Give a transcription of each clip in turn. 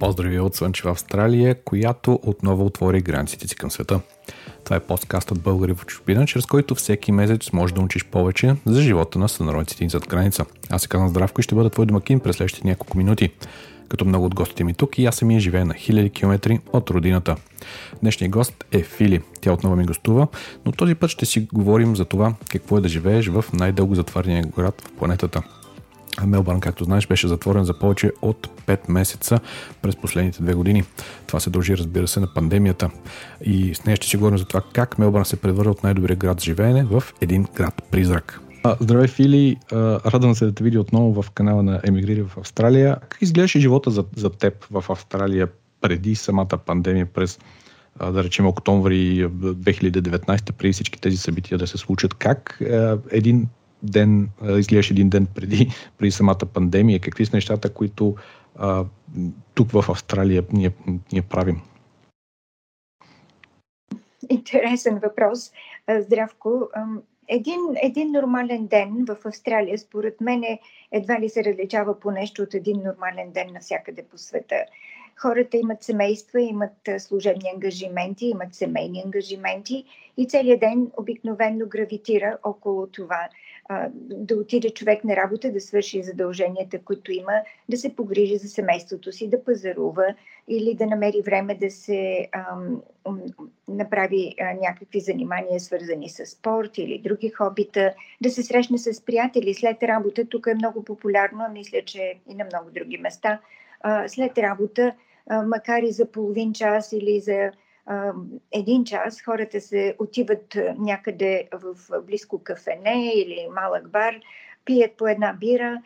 Поздрави от Слънчева Австралия, която отново отвори границите си към света. Това е подкаст от българи в чужбина, чрез който всеки месец можеш да научиш повече за живота на сънародниците ни зад граница. Аз се казвам Здравко и ще бъда твой домакин през следващите няколко минути. Като много от гостите ми тук и аз самия живея на хиляди километри от родината. Днешният гост е Фили. Тя отново ми гостува, но този път ще си говорим за това какво е да живееш в най-дълго затворения град в планетата – Мелбърн, както знаеш, беше затворен за повече от 5 месеца през последните две години. Това се дължи, разбира се, на пандемията. И с нея ще си говорим за това как Мелбърн се превърна от най-добрия град за живеене в един град-призрак. Здравей, Фили! Радвам се да те видя отново в канала на Емигрири в Австралия. Как изглеждаше живота за, за теб в Австралия преди самата пандемия през да речем октомври 2019, преди всички тези събития да се случат? Как един ден, изглеждаш един ден преди, преди самата пандемия? Какви са нещата, които а, тук в Австралия ние, ние правим? Интересен въпрос. Здравко. Един, един нормален ден в Австралия, според мен, едва ли се различава по нещо от един нормален ден навсякъде по света. Хората имат семейства, имат служебни ангажименти, имат семейни ангажименти и целият ден обикновенно гравитира около това да отиде човек на работа, да свърши задълженията, които има, да се погрижи за семейството си, да пазарува или да намери време да се ам, направи а, някакви занимания, свързани с спорт или други хобита, да се срещне с приятели след работа. Тук е много популярно, мисля, че и на много други места. А, след работа, а, макар и за половин час или за един час хората се отиват някъде в близко кафене или малък бар, пият по една бира,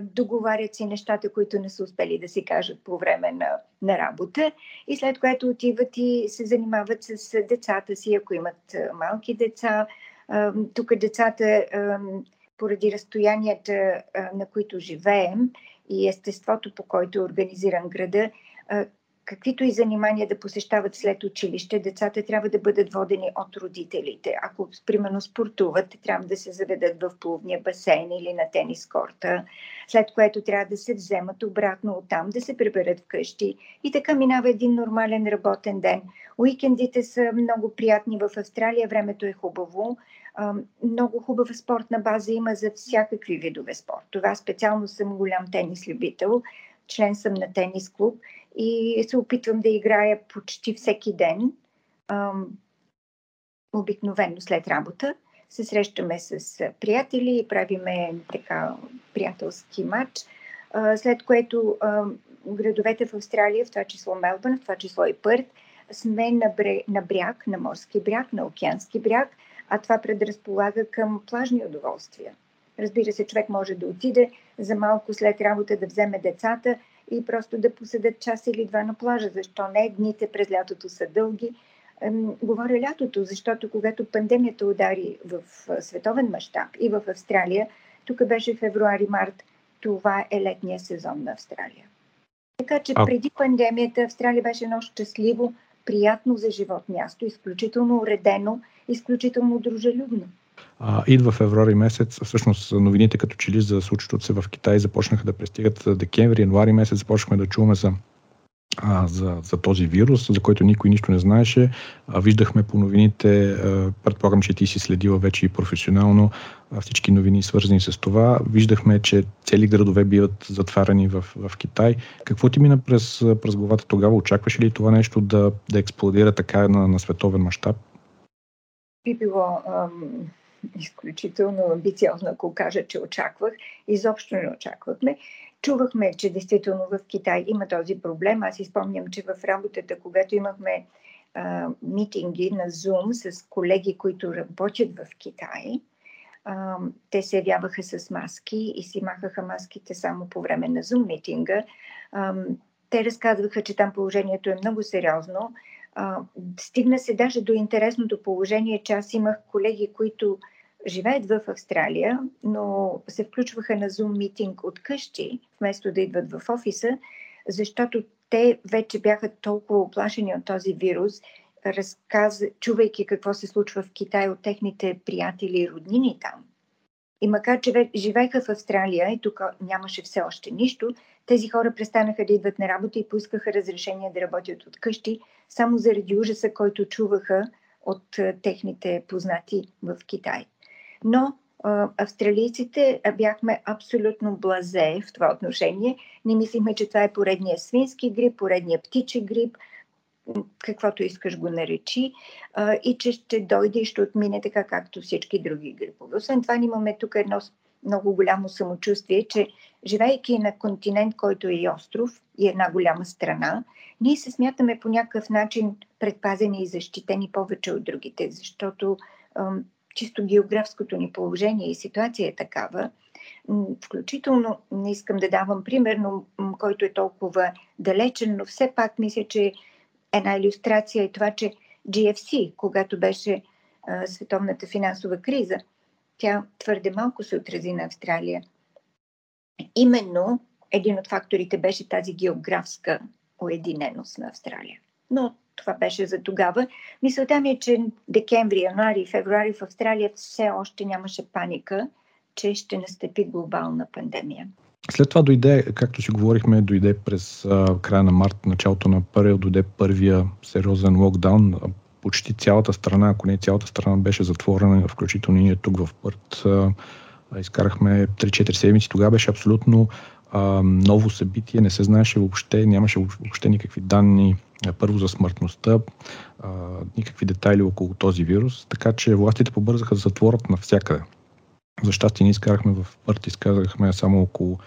договарят си нещата, които не са успели да си кажат по време на, на работа и след което отиват и се занимават с децата си, ако имат малки деца. Тук децата, поради разстоянията, на които живеем и естеството, по който е организиран града, каквито и занимания да посещават след училище, децата трябва да бъдат водени от родителите. Ако, примерно, спортуват, трябва да се заведат в плувния басейн или на тенис корта, след което трябва да се вземат обратно оттам, да се приберат вкъщи. И така минава един нормален работен ден. Уикендите са много приятни в Австралия, времето е хубаво. Много хубава спортна база има за всякакви видове спорт. Това специално съм голям тенис любител член съм на тенис клуб и се опитвам да играя почти всеки ден, обикновено след работа. Се срещаме с приятели и правиме така приятелски матч, след което градовете в Австралия, в това число Мелбърн, в това число и Пърт, сме на бряг, на морски бряг, на океански бряг, а това предразполага към плажни удоволствия. Разбира се, човек може да отиде за малко след работа да вземе децата и просто да поседят час или два на плажа. Защо не? Дните през лятото са дълги. Говоря лятото, защото когато пандемията удари в световен мащаб и в Австралия, тук беше февруари-март, това е летния сезон на Австралия. Така че преди пандемията Австралия беше едно щастливо, приятно за живот място, изключително уредено, изключително дружелюбно. А, идва февруари месец, всъщност новините като че ли за случващото се в Китай започнаха да пристигат декември, януари месец, започнахме да чуваме за а, за, за този вирус, за който никой нищо не знаеше. А, виждахме по новините, а, предполагам, че ти си следила вече и професионално а, всички новини свързани с това. Виждахме, че цели градове биват затваряни в, в Китай. Какво ти мина през, през главата тогава? Очакваш ли това нещо да, да експлодира така на, на световен мащаб? Би било изключително амбициозно, ако кажа, че очаквах. Изобщо не очаквахме. Чувахме, че действително в Китай има този проблем. Аз изпомням, че в работата, когато имахме а, митинги на Zoom с колеги, които работят в Китай, а, те се явяваха с маски и си махаха маските само по време на Zoom митинга. А, те разказваха, че там положението е много сериозно стигна се даже до интересното положение, че аз имах колеги, които живеят в Австралия, но се включваха на Zoom митинг от къщи, вместо да идват в офиса, защото те вече бяха толкова оплашени от този вирус, разказ, чувайки какво се случва в Китай от техните приятели и роднини там. И макар, че живееха в Австралия и тук нямаше все още нищо, тези хора престанаха да идват на работа и поискаха разрешение да работят от къщи, само заради ужаса, който чуваха от техните познати в Китай. Но австралийците бяхме абсолютно блазе в това отношение. Не мислихме, че това е поредния свински грип, поредния птичи грип, каквото искаш го наречи, и че ще дойде и ще отмине така, както всички други грипове. Освен това, имаме тук едно много голямо самочувствие, че живейки на континент, който е и остров, и една голяма страна, ние се смятаме по някакъв начин предпазени и защитени повече от другите, защото чисто географското ни положение и ситуация е такава, включително не искам да давам пример, но който е толкова далечен, но все пак мисля, че една иллюстрация е това, че GFC, когато беше а, световната финансова криза, тя твърде малко се отрази на Австралия. Именно един от факторите беше тази географска уединеност на Австралия. Но това беше за тогава. Мисълта ми е, че декември, януари февруари в Австралия все още нямаше паника, че ще настъпи глобална пандемия. След това дойде, както си говорихме, дойде през а, края на март, началото на април, дойде първия сериозен локдаун. Почти цялата страна, ако не цялата страна, беше затворена, включително ние тук в Пърт. А, изкарахме 3-4 седмици. Тогава беше абсолютно а, ново събитие, не се знаеше въобще, нямаше въобще никакви данни първо за смъртността, а, никакви детайли около този вирус, така че властите побързаха да затворят навсякъде. За щастие ние изкарахме в Пърт, изказахме само около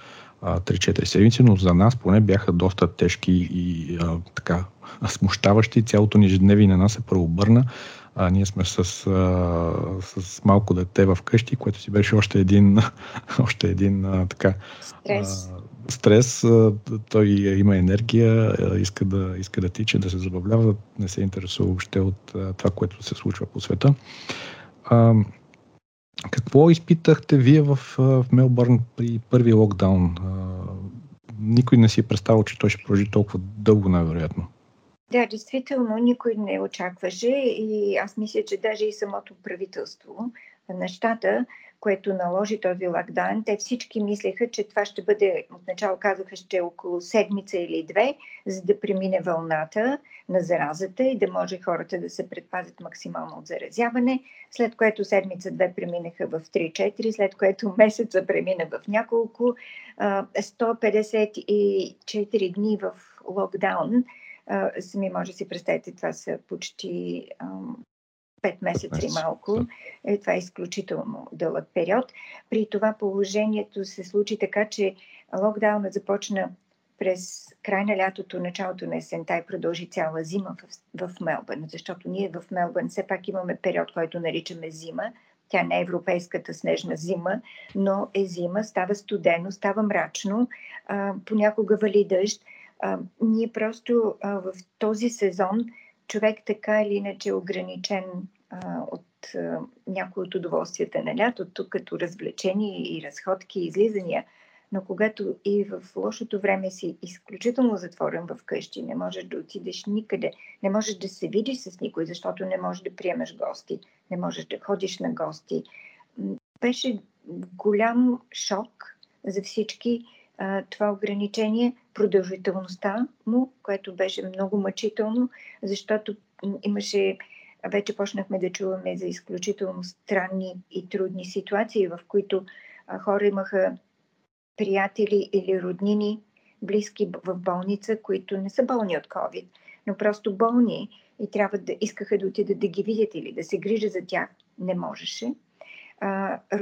3-4 седмици, но за нас поне бяха доста тежки и а, така смущаващи. Цялото ни ежедневие на нас се преобърна. А, ние сме с, а, с малко дете в къщи, което си беше още един, още един а, така, стрес. А, стрес. А, той има енергия, а, иска, да, иска да тича, да се забавлява, не се интересува въобще от а, това, което се случва по света. А, какво изпитахте вие в, в Мелбърн при първи локдаун? Никой не си е представил, че той ще продължи толкова дълго, най-вероятно. Да, действително никой не очакваше и аз мисля, че даже и самото правителство на щата което наложи този лакдаун, те всички мислеха, че това ще бъде, отначало казаха, ще е около седмица или две, за да премине вълната на заразата и да може хората да се предпазят максимално от заразяване, след което седмица-две преминаха в 3-4, след което месеца премина в няколко, 154 дни в локдаун, сами може да си представите, това са почти 5 месеца и малко. Е, това е изключително дълъг период. При това положението се случи така, че локдаунът започна през край на лятото, началото на есента и продължи цяла зима в, в Мелбърн, защото ние в Мелбърн все пак имаме период, който наричаме зима. Тя не е европейската снежна зима, но е зима, става студено, става мрачно, а, понякога вали дъжд. А, ние просто а, в този сезон човек така или иначе е ограничен а, от а, някои от удоволствията на лятото, като развлечения и разходки и излизания. Но когато и в лошото време си изключително затворен в къщи, не можеш да отидеш никъде, не можеш да се видиш с никой, защото не можеш да приемеш гости, не можеш да ходиш на гости. Беше голям шок за всички това ограничение, продължителността му, което беше много мъчително, защото имаше вече почнахме да чуваме за изключително странни и трудни ситуации, в които хора имаха приятели или роднини, близки в болница, които не са болни от COVID, но просто болни и трябва да искаха да отидат да ги видят или да се грижат за тях. Не можеше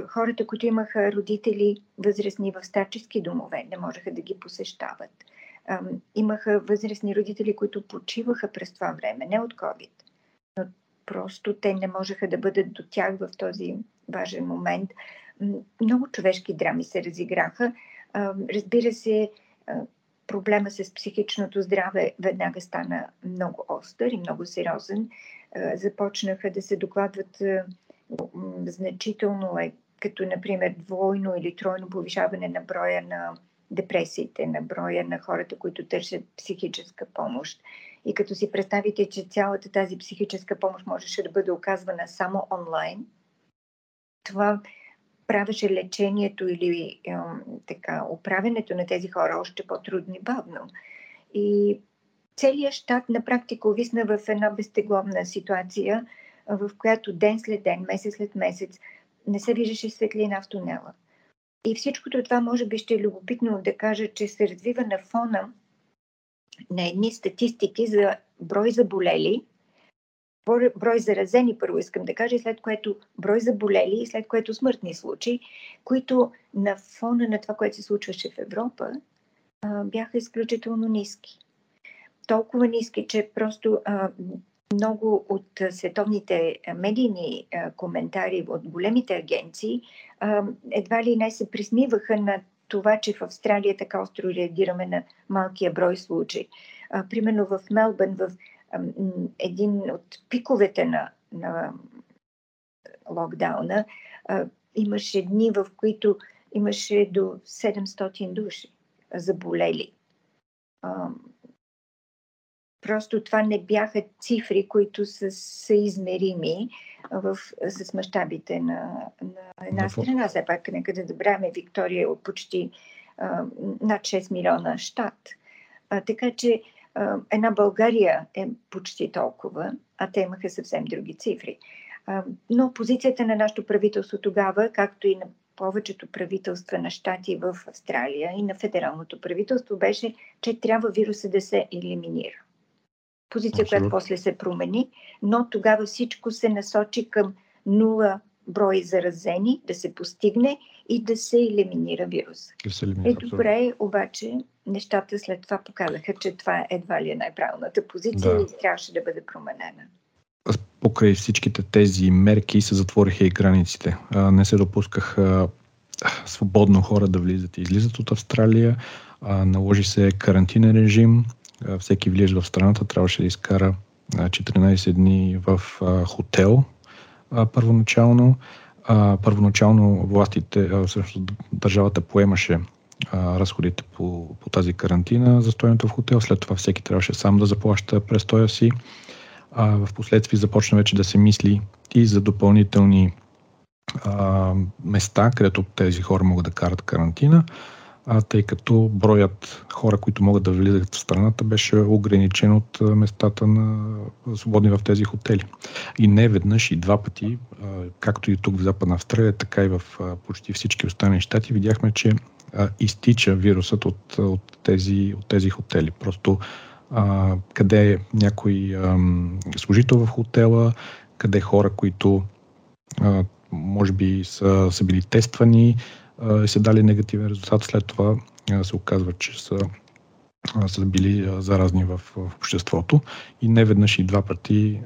хората, които имаха родители възрастни в старчески домове, не можеха да ги посещават. Имаха възрастни родители, които почиваха през това време, не от COVID, но просто те не можеха да бъдат до тях в този важен момент. Много човешки драми се разиграха. Разбира се, проблема с психичното здраве веднага стана много остър и много сериозен. Започнаха да се докладват значително е, като например двойно или тройно повишаване на броя на депресиите, на броя на хората, които търсят психическа помощ. И като си представите, че цялата тази психическа помощ можеше да бъде оказвана само онлайн, това правеше лечението или управенето на тези хора още по-трудно и бавно. И целият щат на практика увисна в една безтегловна ситуация, в която ден след ден, месец след месец, не се виждаше светлина в тунела. И всичкото това може би ще е любопитно да кажа, че се развива на фона на едни статистики за брой заболели, брой заразени, първо искам да кажа, след което брой заболели и след което смъртни случаи, които на фона на това, което се случваше в Европа, бяха изключително ниски. Толкова ниски, че просто много от световните медийни коментари от големите агенции едва ли не се присмиваха на това, че в Австралия така остро реагираме на малкия брой случаи. Примерно в Мелбърн, в един от пиковете на, на локдауна, имаше дни, в които имаше до 700 души заболели. Просто това не бяха цифри, които са, са измерими в, с мащабите на, на една страна. Все пак, нека да забравяме, Виктория е от почти а, над 6 милиона щат. А, така че а, една България е почти толкова, а те имаха съвсем други цифри. А, но позицията на нашето правителство тогава, както и на повечето правителства на щати в Австралия и на федералното правителство беше, че трябва вируса да се елиминира позиция, Абсолютно. която после се промени, но тогава всичко се насочи към нула брой заразени, да се постигне и да се елиминира вирус. Да се елиминира, е, добре, обаче нещата след това показаха, че това едва ли е най-правилната позиция да. и трябваше да бъде променена. Покрай всичките тези мерки се затвориха и границите. Не се допускаха свободно хора да влизат и излизат от Австралия. Наложи се карантинен режим всеки влиза в страната трябваше да изкара 14 дни в хотел първоначално. Първоначално властите, всъщност държавата поемаше разходите по, по тази карантина за стоянето в хотел. След това всеки трябваше сам да заплаща престоя си. А в последствие започна вече да се мисли и за допълнителни а, места, където тези хора могат да карат карантина а, тъй като броят хора, които могат да влизат в страната, беше ограничен от местата на свободни в тези хотели. И не веднъж и два пъти, както и тук в Западна Австралия, така и в почти всички останали щати, видяхме, че изтича вирусът от, от, тези, от тези хотели. Просто а, къде е някой а, служител в хотела, къде хора, които а, може би са, са били тествани, и са дали негативен резултат. След това се оказва, че са, са били заразни в, обществото. И не веднъж и два пъти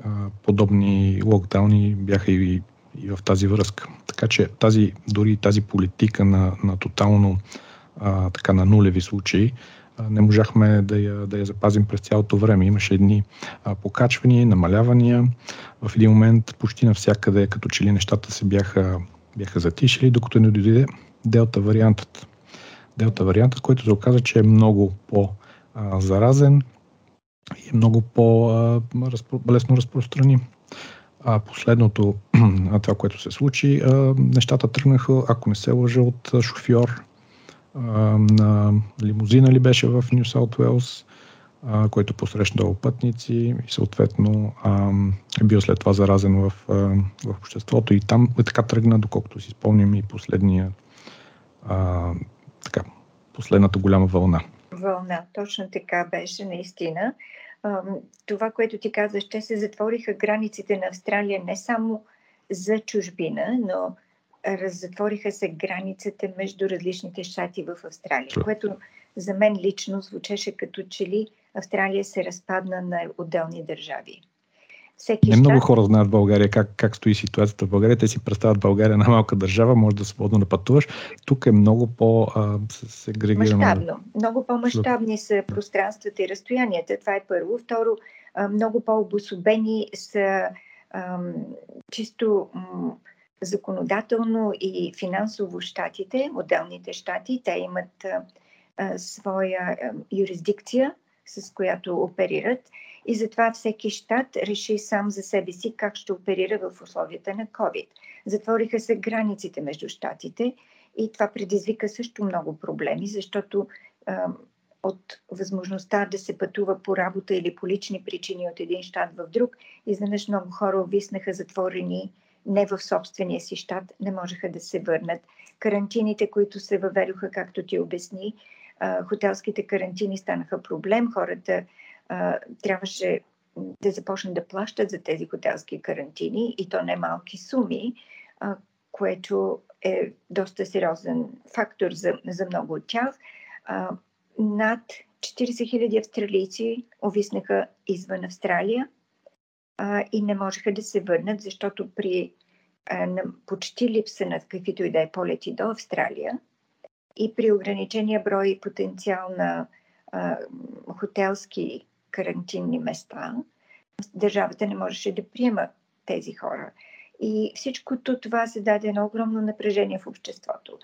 подобни локдауни бяха и, и в тази връзка. Така че тази, дори тази политика на, на тотално а, така на нулеви случаи, не можахме да я, да я запазим през цялото време. Имаше едни а, покачвания, намалявания. В един момент почти навсякъде, като че ли нещата се бяха, бяха затишили, докато не дойде делта вариантът. Делта вариантът, който се оказа, че е много по-заразен и е много по-лесно разпространим. А последното, това, което се случи, нещата тръгнаха, ако не се лъжа, от шофьор на лимузина ли беше в Нью Саут Уелс, който посрещнал пътници и съответно е бил след това заразен в, в обществото. И там така тръгна, доколкото си спомням и последния а, така, последната голяма вълна. Вълна, точно така беше наистина. Това, което ти казаш, че се затвориха границите на Австралия не само за чужбина, но затвориха се границите между различните щати в Австралия, True. което за мен лично звучеше като че ли Австралия се разпадна на отделни държави. Всеки не много хора знаят България как, как стои ситуацията в България. Те си представят България на малка държава, може да свободно да пътуваш. Тук е много по-сегрегирано. Мащабно. Много по-мащабни са пространствата и разстоянията. Това е първо. Второ, много по-обособени са ам, чисто м, законодателно и финансово щатите, отделните щати. Те имат а, а, своя а, юрисдикция, с която оперират и затова всеки щат реши сам за себе си как ще оперира в условията на COVID. Затвориха се границите между щатите и това предизвика също много проблеми, защото а, от възможността да се пътува по работа или по лични причини от един щат в друг, изведнъж много хора обвиснаха затворени не в собствения си щат, не можеха да се върнат. Карантините, които се въведоха, както ти обясни, хотелските карантини станаха проблем. Хората трябваше да започнат да плащат за тези хотелски карантини и то не малки суми, а, което е доста сериозен фактор за, за много от тях. А, над 40 000 австралийци овиснаха извън Австралия а, и не можеха да се върнат, защото при а, почти липса на каквито и да е полети до Австралия и при ограничения брой потенциал на а, хотелски карантинни места, държавата не можеше да приема тези хора. И всичкото това се даде едно огромно напрежение в обществото.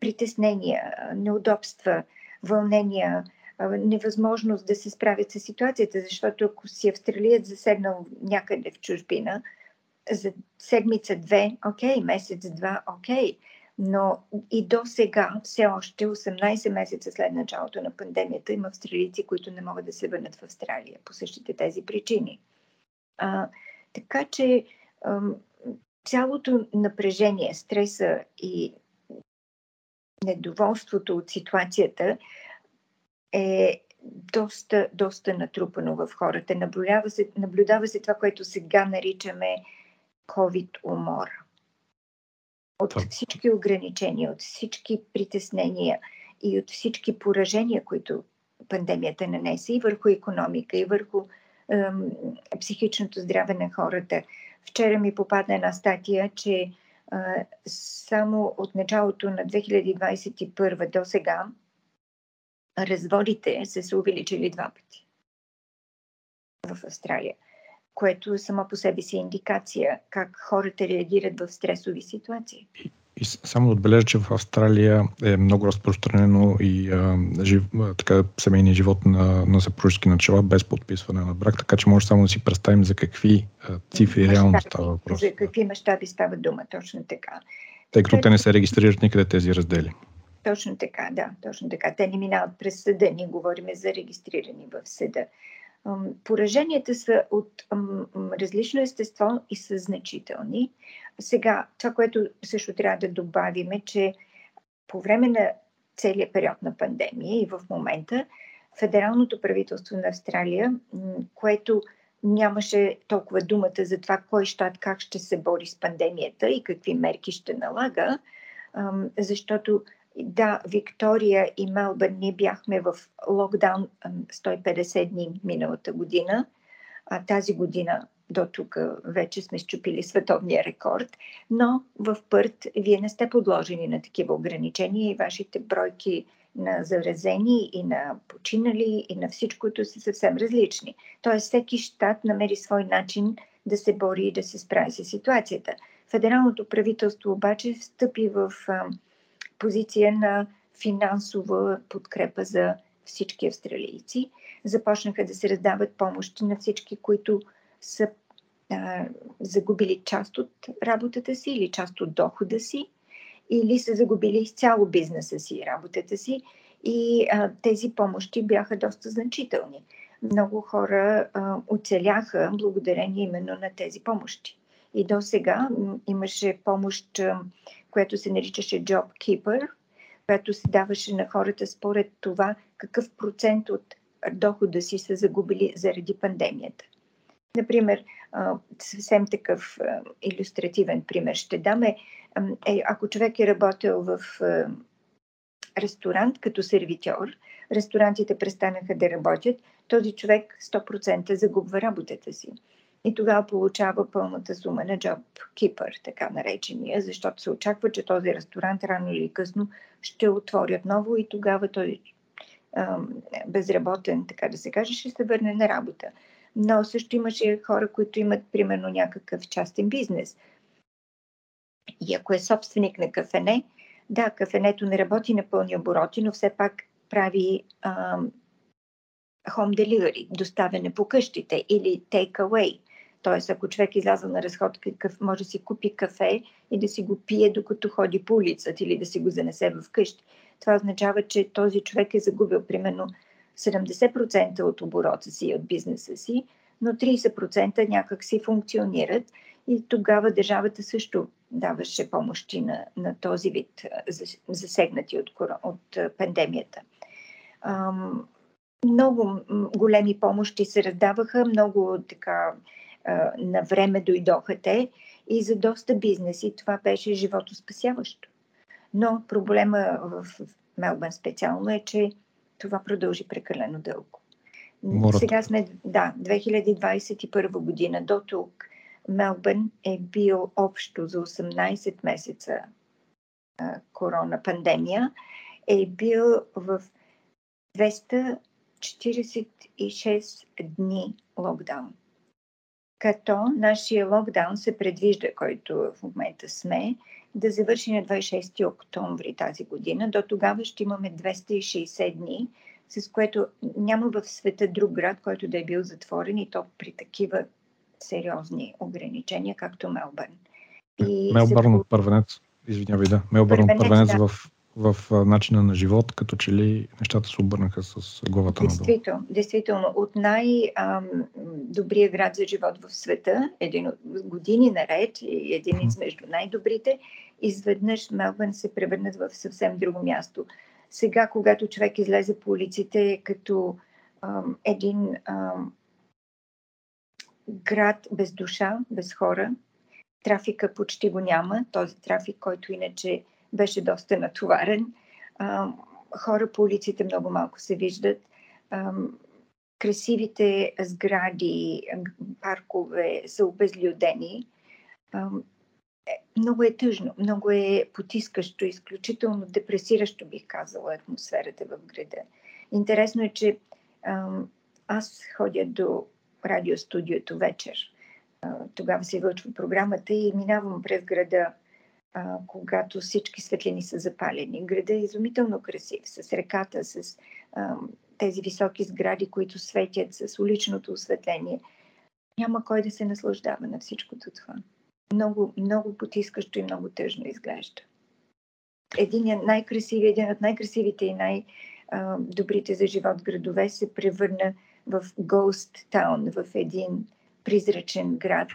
Притеснения, неудобства, вълнения, невъзможност да се справят с ситуацията, защото ако си австралият заседнал някъде в чужбина, за седмица-две, окей, месец-два, окей, но и до сега, все още 18 месеца след началото на пандемията, има австралийци, които не могат да се върнат в Австралия по същите тези причини. А, така че цялото напрежение, стреса и недоволството от ситуацията е доста, доста натрупано в хората. Наблюдава се, наблюдава се това, което сега наричаме COVID-умора. От всички ограничения, от всички притеснения и от всички поражения, които пандемията нанесе и върху економика, и върху ем, психичното здраве на хората. Вчера ми попадна една статия, че а, само от началото на 2021 до сега разводите са се увеличили два пъти в Австралия, което само по себе си е индикация как хората реагират в стресови ситуации. И само да отбележа, че в Австралия е много разпространено и а, жив, а, така, семейния живот на, на съпружески начала без подписване на брак, така че може само да си представим за какви а, цифри мащаби, реално става въпрос. За какви мащаби става дума, точно така. Тъй като те не се регистрират никъде тези раздели. Точно така, да, точно така. Те не минават през съда, ние говорим за регистрирани в съда. Пораженията са от различно естество и са значителни. Сега, това, което също трябва да добавим е, че по време на целият период на пандемия и в момента федералното правителство на Австралия, което нямаше толкова думата за това кой щат как ще се бори с пандемията и какви мерки ще налага, защото да, Виктория и Мелбърн, ние бяхме в локдаун 150 дни миналата година, а тази година до тук вече сме щупили световния рекорд, но в Пърт вие не сте подложени на такива ограничения и вашите бройки на заразени и на починали и на всичкото са съвсем различни. Тоест всеки щат намери свой начин да се бори и да се справи с ситуацията. Федералното правителство обаче встъпи в позиция на финансова подкрепа за всички австралийци. Започнаха да се раздават помощи на всички, които са а, загубили част от работата си или част от дохода си, или са загубили изцяло бизнеса си и работата си. И а, тези помощи бяха доста значителни. Много хора а, оцеляха благодарение именно на тези помощи. И до сега имаше помощ, която се наричаше Job Keeper, която се даваше на хората според това какъв процент от дохода си са загубили заради пандемията. Например, съвсем такъв иллюстративен пример ще даме. Е, ако човек е работил в ресторант като сервитьор, ресторантите престанаха да работят, този човек 100% загубва работата си. И тогава получава пълната сума на job keeper, така наречения, защото се очаква, че този ресторант рано или късно ще отвори отново и тогава той безработен, така да се каже, ще се върне на работа но също имаше хора, които имат примерно някакъв частен бизнес. И ако е собственик на кафене, да, кафенето не работи на пълни обороти, но все пак прави а, home delivery, доставяне по къщите или take away. Тоест, ако човек изляза на разходка, може да си купи кафе и да си го пие, докато ходи по улицата или да си го занесе в къщи. Това означава, че този човек е загубил примерно 70% от оборота си, от бизнеса си, но 30% някак си функционират и тогава държавата също даваше помощи на, на този вид засегнати от, от пандемията. Много големи помощи се раздаваха, много така на време дойдоха те и за доста бизнеси това беше живото спасяващо. Но проблема в Мелбън специално е, че това продължи прекалено дълго. Морът. Сега сме, да, 2021 година до тук Мелбън е бил общо за 18 месеца а, корона пандемия, е бил в 246 дни локдаун. Като нашия локдаун се предвижда, който в момента сме, да завърши на 26 октомври тази година. До тогава ще имаме 260 дни, с което няма в света друг град, който да е бил затворен и то при такива сериозни ограничения, както Мелбърн. И Мелбърн от първенец, извинявай, да. Мелбърн от първенец да. в в начина на живот, като че ли нещата се обърнаха с главата на Действително, действително. От най-добрия град за живот в света, един от години наред и един между най-добрите, изведнъж Мелбърн се превърнат в съвсем друго място. Сега, когато човек излезе по улиците, като ам, един ам, град без душа, без хора, трафика почти го няма. Този трафик, който иначе беше доста натоварен. Хора по улиците много малко се виждат. Красивите сгради, паркове са обезлюдени. Е, много е тъжно, много е потискащо, изключително депресиращо, бих казала, атмосферата в града. Интересно е, че аз ходя до радиостудиото вечер. Тогава се вълчва програмата и минавам през града а, когато всички светлини са запалени. Града е изумително красив, с реката, с а, тези високи сгради, които светят, с уличното осветление. Няма кой да се наслаждава на всичкото това. Много, много потискащо и много тъжно изглежда. Един най-красивият, един от най-красивите и най-добрите за живот градове се превърна в Ghost Town, в един призрачен град.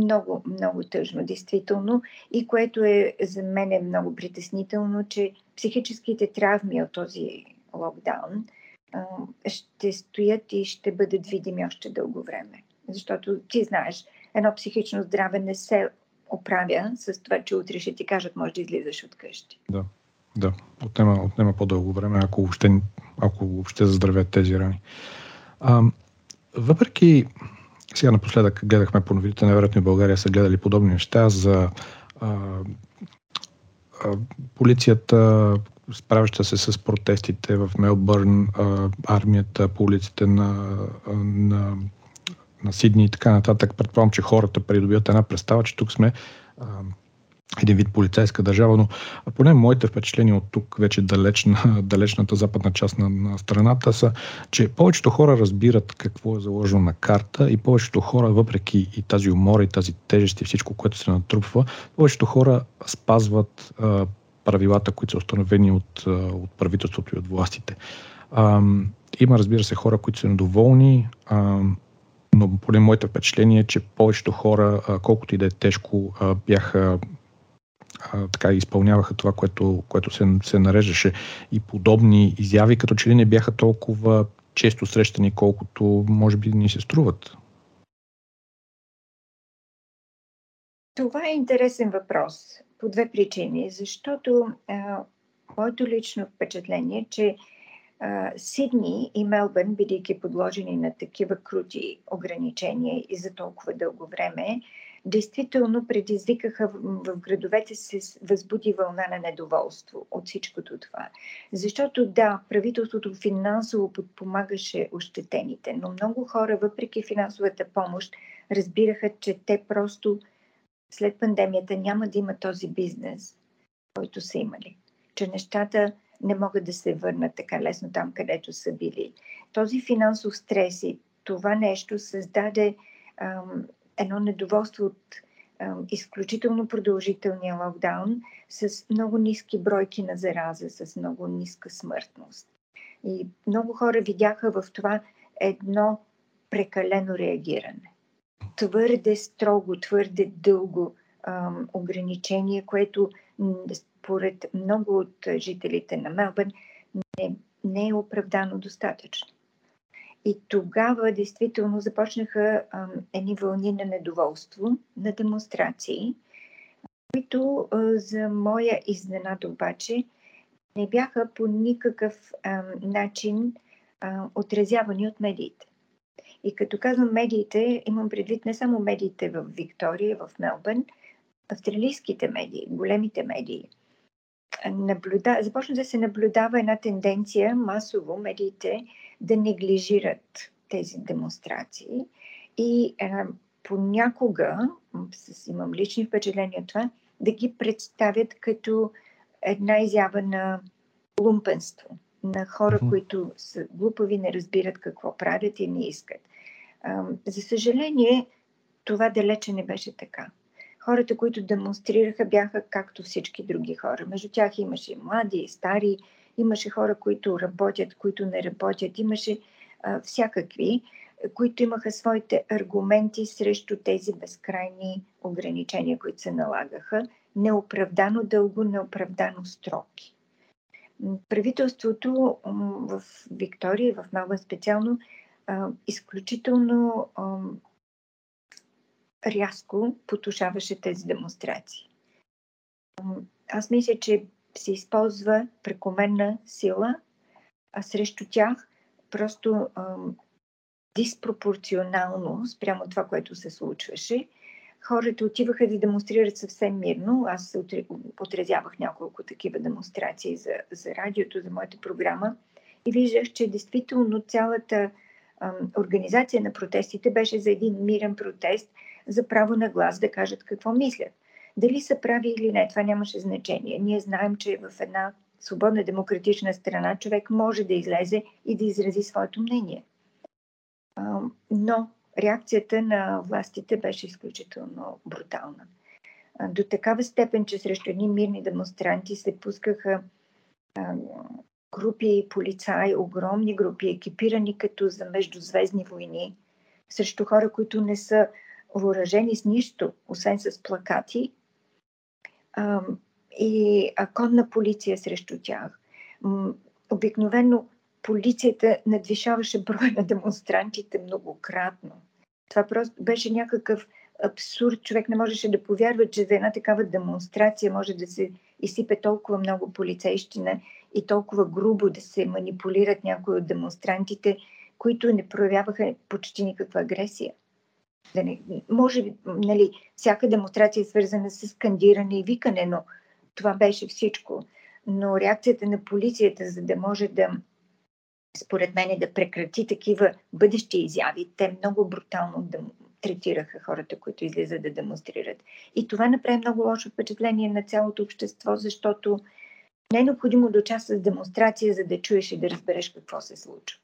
Много, много тъжно, действително. И което е за мен е много притеснително, че психическите травми от този локдаун ще стоят и ще бъдат видими още дълго време. Защото ти знаеш, едно психично здраве не се оправя с това, че утре ще ти кажат, може да излизаш от къщи. Да, да. Отнема, отнема по-дълго време, ако въобще, ако въобще заздравят тези рани. А, въпреки сега напоследък гледахме по новите, невероятно в България са гледали подобни неща за а, а, полицията, справяща се с протестите в Мелбърн, а, армията по улиците на, на, на Сидни и така нататък. Предполагам, че хората придобиват една представа, че тук сме а, един вид полицейска държава, но поне моите впечатления от тук, вече далечна, далечната западна част на, на страната са, че повечето хора разбират какво е заложено на карта и повечето хора, въпреки и тази умора и тази тежест и всичко, което се натрупва, повечето хора спазват а, правилата, които са установени от, а, от правителството и от властите. А, има, разбира се, хора, които са недоволни, а, но поне моите впечатление е, че повечето хора, колкото и да е тежко, бяха така изпълняваха това, което, което се, се нареждаше. И подобни изяви като че ли не бяха толкова често срещани, колкото може би ни се струват. Това е интересен въпрос по две причини. Защото а, моето лично впечатление е, че а, Сидни и Мелбърн, бидейки подложени на такива крути ограничения и за толкова дълго време, действително предизвикаха в, градовете се възбуди вълна на недоволство от всичкото това. Защото да, правителството финансово подпомагаше ощетените, но много хора, въпреки финансовата помощ, разбираха, че те просто след пандемията няма да имат този бизнес, който са имали. Че нещата не могат да се върнат така лесно там, където са били. Този финансов стрес и това нещо създаде едно недоволство от изключително продължителния локдаун с много ниски бройки на зараза, с много ниска смъртност. И много хора видяха в това едно прекалено реагиране. Твърде строго, твърде дълго ам, ограничение, което според много от жителите на Мелбърн не, не е оправдано достатъчно. И тогава действително започнаха ам, едни вълни на недоволство, на демонстрации, които а, за моя изненада обаче не бяха по никакъв ам, начин а, отразявани от медиите. И като казвам медиите, имам предвид не само медиите в Виктория, в Мелбърн, австралийските медии, големите медии. Наблюда... Започна да се наблюдава една тенденция масово медиите да неглижират тези демонстрации и а, понякога, с, имам лични впечатления това, да ги представят като една изява на лумпенство, на хора, mm-hmm. които са глупави, не разбират какво правят и не искат. А, за съжаление, това далече не беше така. Хората, които демонстрираха, бяха както всички други хора. Между тях имаше млади и стари, имаше хора, които работят, които не работят, имаше а, всякакви, които имаха своите аргументи срещу тези безкрайни ограничения, които се налагаха, неоправдано дълго, неоправдано строки. Правителството в Виктория, в Мелбърн специално, изключително рязко потушаваше тези демонстрации. Аз мисля, че се използва прекомерна сила, а срещу тях просто ам, диспропорционално спрямо това, което се случваше. Хората отиваха да демонстрират съвсем мирно. Аз отразявах няколко такива демонстрации за, за радиото, за моята програма и виждах, че действително цялата ам, организация на протестите беше за един мирен протест, за право на глас да кажат какво мислят. Дали са прави или не, това нямаше значение. Ние знаем, че в една свободна демократична страна човек може да излезе и да изрази своето мнение. Но реакцията на властите беше изключително брутална. До такава степен, че срещу едни мирни демонстранти се пускаха групи полицаи, огромни групи, екипирани като за междузвездни войни, срещу хора, които не са въоръжени с нищо, освен с плакати и конна полиция срещу тях. Обикновено полицията надвишаваше броя на демонстрантите многократно. Това просто беше някакъв абсурд. Човек не можеше да повярва, че за една такава демонстрация може да се изсипе толкова много полицейщина и толкова грубо да се манипулират някои от демонстрантите, които не проявяваха почти никаква агресия. Да не, може би, нали, всяка демонстрация е свързана с скандиране и викане, но това беше всичко. Но реакцията на полицията, за да може да, според мен, да прекрати такива бъдещи изяви, те много брутално да третираха хората, които излизат да демонстрират. И това направи много лошо впечатление на цялото общество, защото не е необходимо да участваш в демонстрация, за да чуеш и да разбереш какво се случва.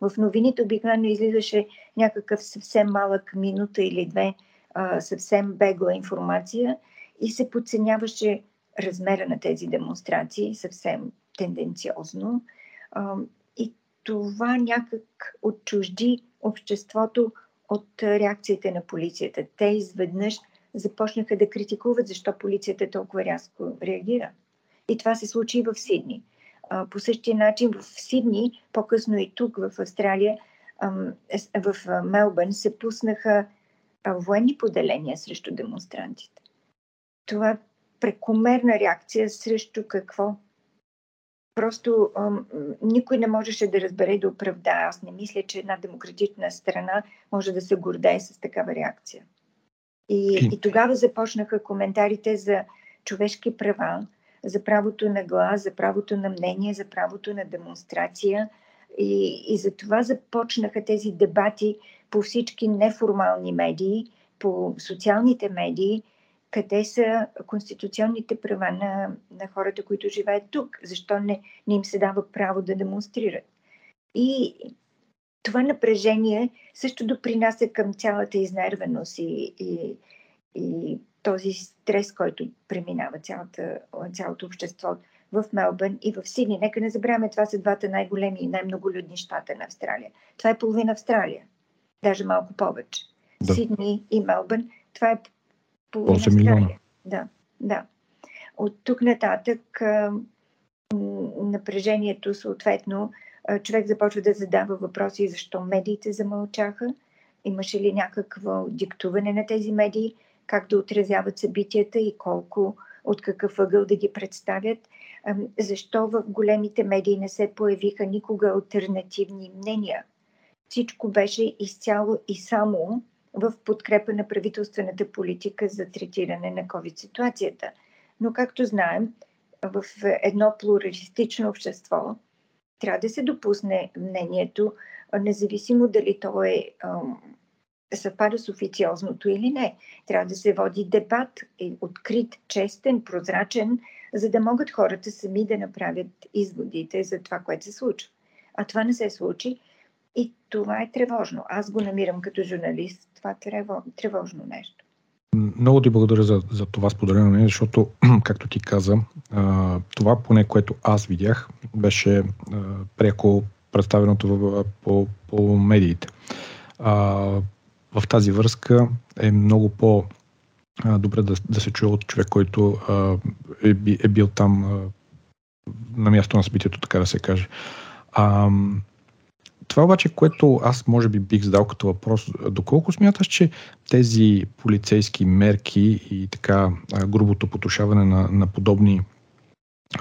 В новините обикновено излизаше някакъв съвсем малък минута или две а, съвсем бегла информация и се подценяваше размера на тези демонстрации съвсем тенденциозно. А, и това някак отчужди обществото от реакциите на полицията. Те изведнъж започнаха да критикуват защо полицията толкова рязко реагира. И това се случи и в Сидни по същия начин в Сидни, по-късно и тук в Австралия, в Мелбърн се пуснаха военни поделения срещу демонстрантите. Това е прекомерна реакция срещу какво? Просто ам, никой не можеше да разбере и да оправда. Аз не мисля, че една демократична страна може да се гордее с такава реакция. И, и тогава започнаха коментарите за човешки права, за правото на глас, за правото на мнение, за правото на демонстрация. И, и за това започнаха тези дебати по всички неформални медии, по социалните медии, къде са конституционните права на, на хората, които живеят тук. Защо не, не им се дава право да демонстрират. И това напрежение също допринася към цялата изнервеност и, и, и този стрес, който преминава цялата, цялото общество в Мелбърн и в Сидни. Нека не забравяме, това са двата най-големи и най-многолюдни щата на Австралия. Това е половина Австралия, даже малко повече. Да. Сидни и Мелбърн, това е половина Австралия. Милиона. Да, да. От тук нататък напрежението съответно човек започва да задава въпроси защо медиите замълчаха, имаше ли някакво диктуване на тези медии, как да отразяват събитията и колко, от какъв ъгъл да ги представят, защо в големите медии не се появиха никога альтернативни мнения. Всичко беше изцяло и само в подкрепа на правителствената политика за третиране на COVID-ситуацията. Но, както знаем, в едно плуралистично общество трябва да се допусне мнението, независимо дали то е съвпада с официозното или не. Трябва да се води дебат, е открит, честен, прозрачен, за да могат хората сами да направят изводите за това, което се случва. А това не се случи и това е тревожно. Аз го намирам като журналист. Това е тревожно нещо. Много ти благодаря за, за това споделяне, защото, както ти каза, това поне, което аз видях, беше пряко представеното по, по медиите. В тази връзка е много по- добре да, да се чуе от човек, който а, е, е бил там а, на място на събитието, така да се каже. А, това обаче, което аз може би бих задал като въпрос, доколко смяташ, че тези полицейски мерки и така грубото потушаване на, на подобни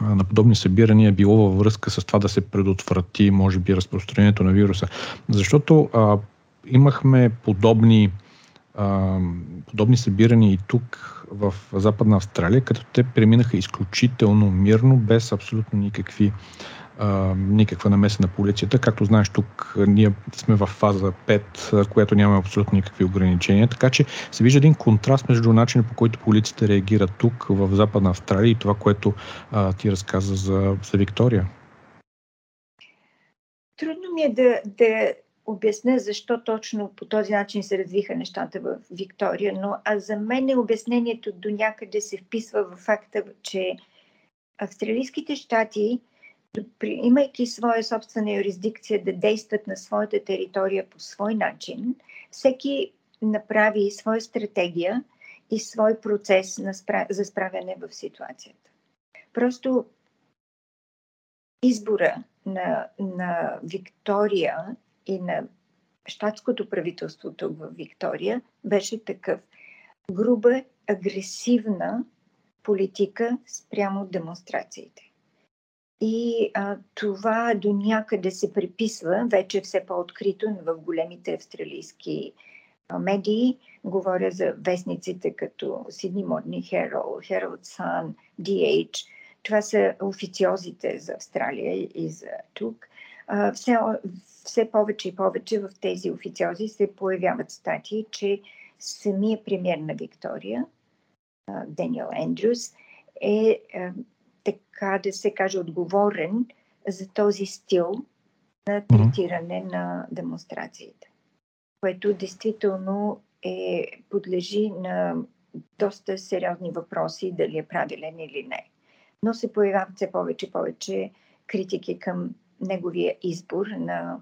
на подобни събирания било във връзка с това да се предотврати, може би, разпространението на вируса. Защото а, имахме подобни, а, подобни събирания и тук в Западна Австралия, като те преминаха изключително мирно, без абсолютно никакви а, никаква намеса на полицията. Както знаеш, тук ние сме в фаза 5, която няма абсолютно никакви ограничения, така че се вижда един контраст между начина по който полицията реагира тук в Западна Австралия и това, което а, ти разказа за, за Виктория. Трудно ми е да, да обясня защо точно по този начин се развиха нещата в Виктория, но а за мен обяснението до някъде се вписва в факта, че австралийските щати имайки своя собствена юрисдикция да действат на своята територия по свой начин, всеки направи своя стратегия и свой процес за справяне в ситуацията. Просто избора на, на Виктория и на щатското правителство тук в Виктория беше такъв. Груба, агресивна политика спрямо демонстрациите. И а, това до някъде се приписва вече все по-открито в големите австралийски медии. Говоря за вестниците като Сидни Модни Herald, Herald Sun, DH. Това са официозите за Австралия и за тук. Все, все повече и повече в тези официози се появяват статии, че самия премьер на Виктория, Даниел Ендрюс, е така да се каже, отговорен за този стил на третиране mm-hmm. на демонстрациите, което действително е, подлежи на доста сериозни въпроси дали е правилен или не. Но се появяват все повече и повече критики към неговия избор на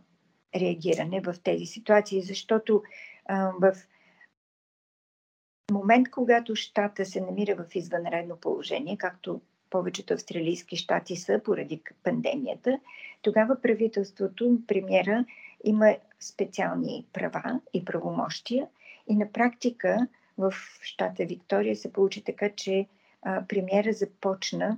реагиране в тези ситуации, защото а, в момент, когато щата се намира в извънредно положение, както повечето австралийски щати са поради пандемията, тогава правителството, премьера, има специални права и правомощия и на практика в щата Виктория се получи така, че а, премьера започна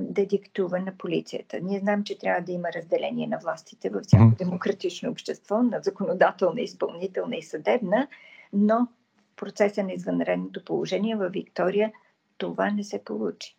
да диктува на полицията. Ние знаем, че трябва да има разделение на властите във всяко демократично общество, на законодателна, изпълнителна и съдебна, но в процеса на извънредното положение във Виктория това не се получи.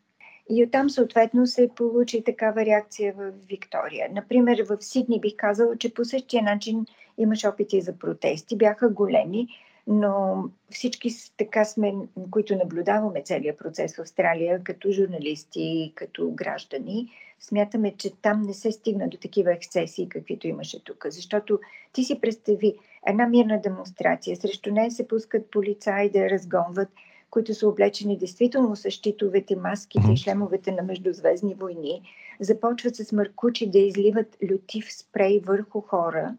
И оттам съответно се получи такава реакция в Виктория. Например, в Сидни бих казала, че по същия начин имаш опити за протести. Бяха големи, но всички така сме, които наблюдаваме целият процес в Австралия, като журналисти, като граждани, смятаме, че там не се стигна до такива ексцесии, каквито имаше тук. Защото ти си представи една мирна демонстрация, срещу нея се пускат полицаи да разгонват, които са облечени действително с щитовете, маските и шлемовете на междузвездни войни, започват с мъркучи да изливат лютив спрей върху хора,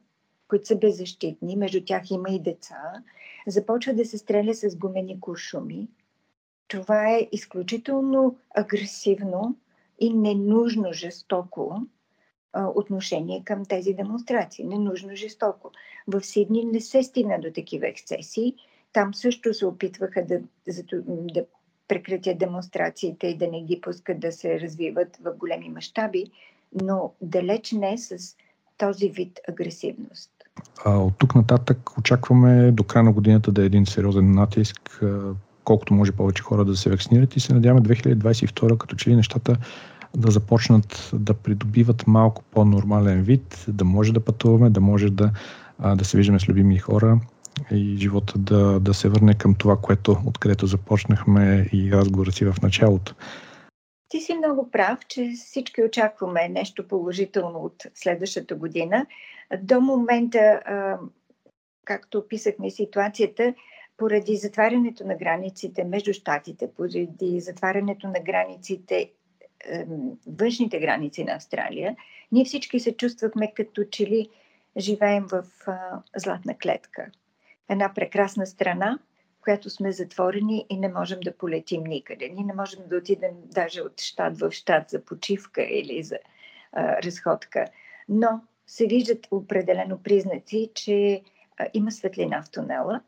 които са беззащитни, между тях има и деца, започва да се стреля с гумени куршуми. Това е изключително агресивно и ненужно жестоко отношение към тези демонстрации. Ненужно жестоко. В Сидни не се стигна до такива ексцесии. Там също се опитваха да, да прекратят демонстрациите и да не ги пускат да се развиват в големи мащаби, но далеч не с този вид агресивност. От тук нататък очакваме до края на годината да е един сериозен натиск, колкото може повече хора да се вакцинират и се надяваме 2022 като че ли нещата да започнат да придобиват малко по-нормален вид, да може да пътуваме, да може да, да се виждаме с любими хора и живота да, да се върне към това, което откъдето започнахме и разговора си в началото. Ти си много прав, че всички очакваме нещо положително от следващата година. До момента, както описахме ситуацията, поради затварянето на границите между щатите, поради затварянето на границите, външните граници на Австралия, ние всички се чувствахме като че ли живеем в златна клетка. Една прекрасна страна, в която сме затворени и не можем да полетим никъде. Ние не можем да отидем даже от щат в щат за почивка или за а, разходка. Но се виждат определено признаци, че а, има светлина в тунела.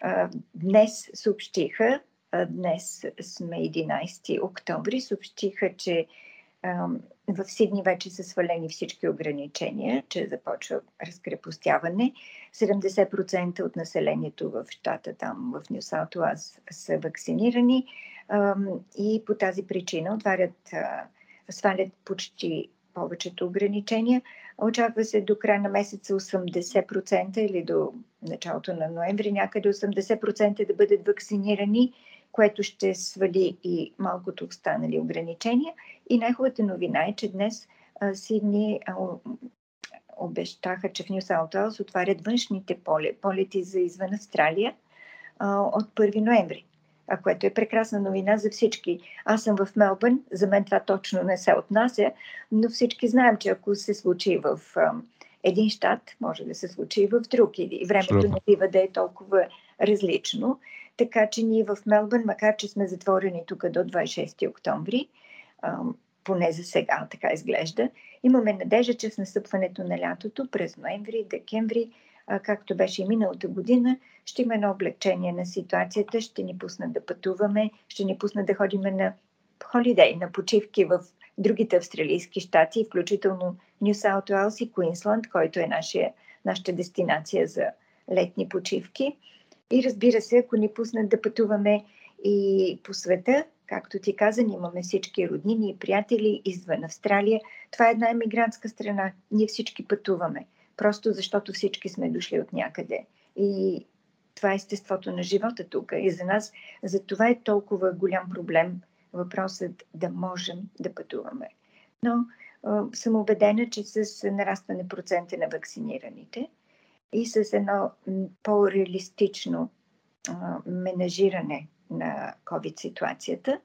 А, днес съобщиха, а, днес сме 11 октомври, съобщиха, че в Сидни вече са свалени всички ограничения, че започва разкрепостяване. 70% от населението в щата, там в Нью Саут са вакцинирани и по тази причина отварят, свалят почти повечето ограничения. Очаква се до края на месеца 80% или до началото на ноември някъде 80% да бъдат вакцинирани което ще свали и малкото останали ограничения. И най-хубавата новина е, че днес а, Сидни а, обещаха, че в Нью Саут отварят външните поле, полети за извън Австралия а, от 1 ноември а което е прекрасна новина за всички. Аз съм в Мелбърн, за мен това точно не се отнася, но всички знаем, че ако се случи в един щат, може да се случи и в друг. И времето не бива да е толкова различно. Така че ние в Мелбърн, макар че сме затворени тук до 26 октомври, поне за сега така изглежда, имаме надежда, че с настъпването на лятото през ноември, декември, както беше и миналата година, ще има едно облегчение на ситуацията, ще ни пуснат да пътуваме, ще ни пуснат да ходим на холидей, на почивки в другите австралийски щати, включително Нью Саут Уелс и Куинсланд, който е нашия, нашата дестинация за летни почивки. И разбира се, ако ни пуснат да пътуваме и по света, както ти каза, ние имаме всички роднини и приятели извън Австралия. Това е една емигрантска страна. Ние всички пътуваме. Просто защото всички сме дошли от някъде. И това е естеството на живота тук. И за нас, за това е толкова голям проблем въпросът да можем да пътуваме. Но а, съм убедена, че с нарастване процента на вакцинираните, и с едно по-реалистично менажиране на COVID-ситуацията,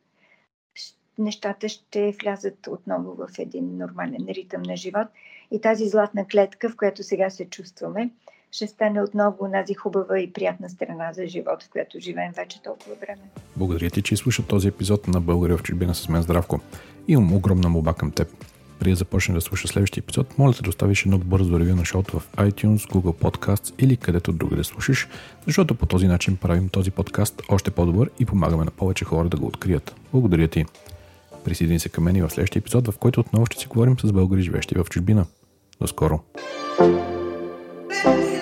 нещата ще влязат отново в един нормален ритъм на живот и тази златна клетка, в която сега се чувстваме, ще стане отново тази хубава и приятна страна за живот, в която живеем вече толкова време. Благодаря ти, че изслуша този епизод на България в чужбина с мен Здравко. Имам огромна молба към теб преди да започне да слуша следващия епизод, моля да оставиш едно бързо ревю на шоуто в iTunes, Google Podcasts или където друга да слушаш, защото по този начин правим този подкаст още по-добър и помагаме на повече хора да го открият. Благодаря ти! Присъедини се към мен и в следващия епизод, в който отново ще си говорим с българи, живещи в чужбина. До скоро! thank you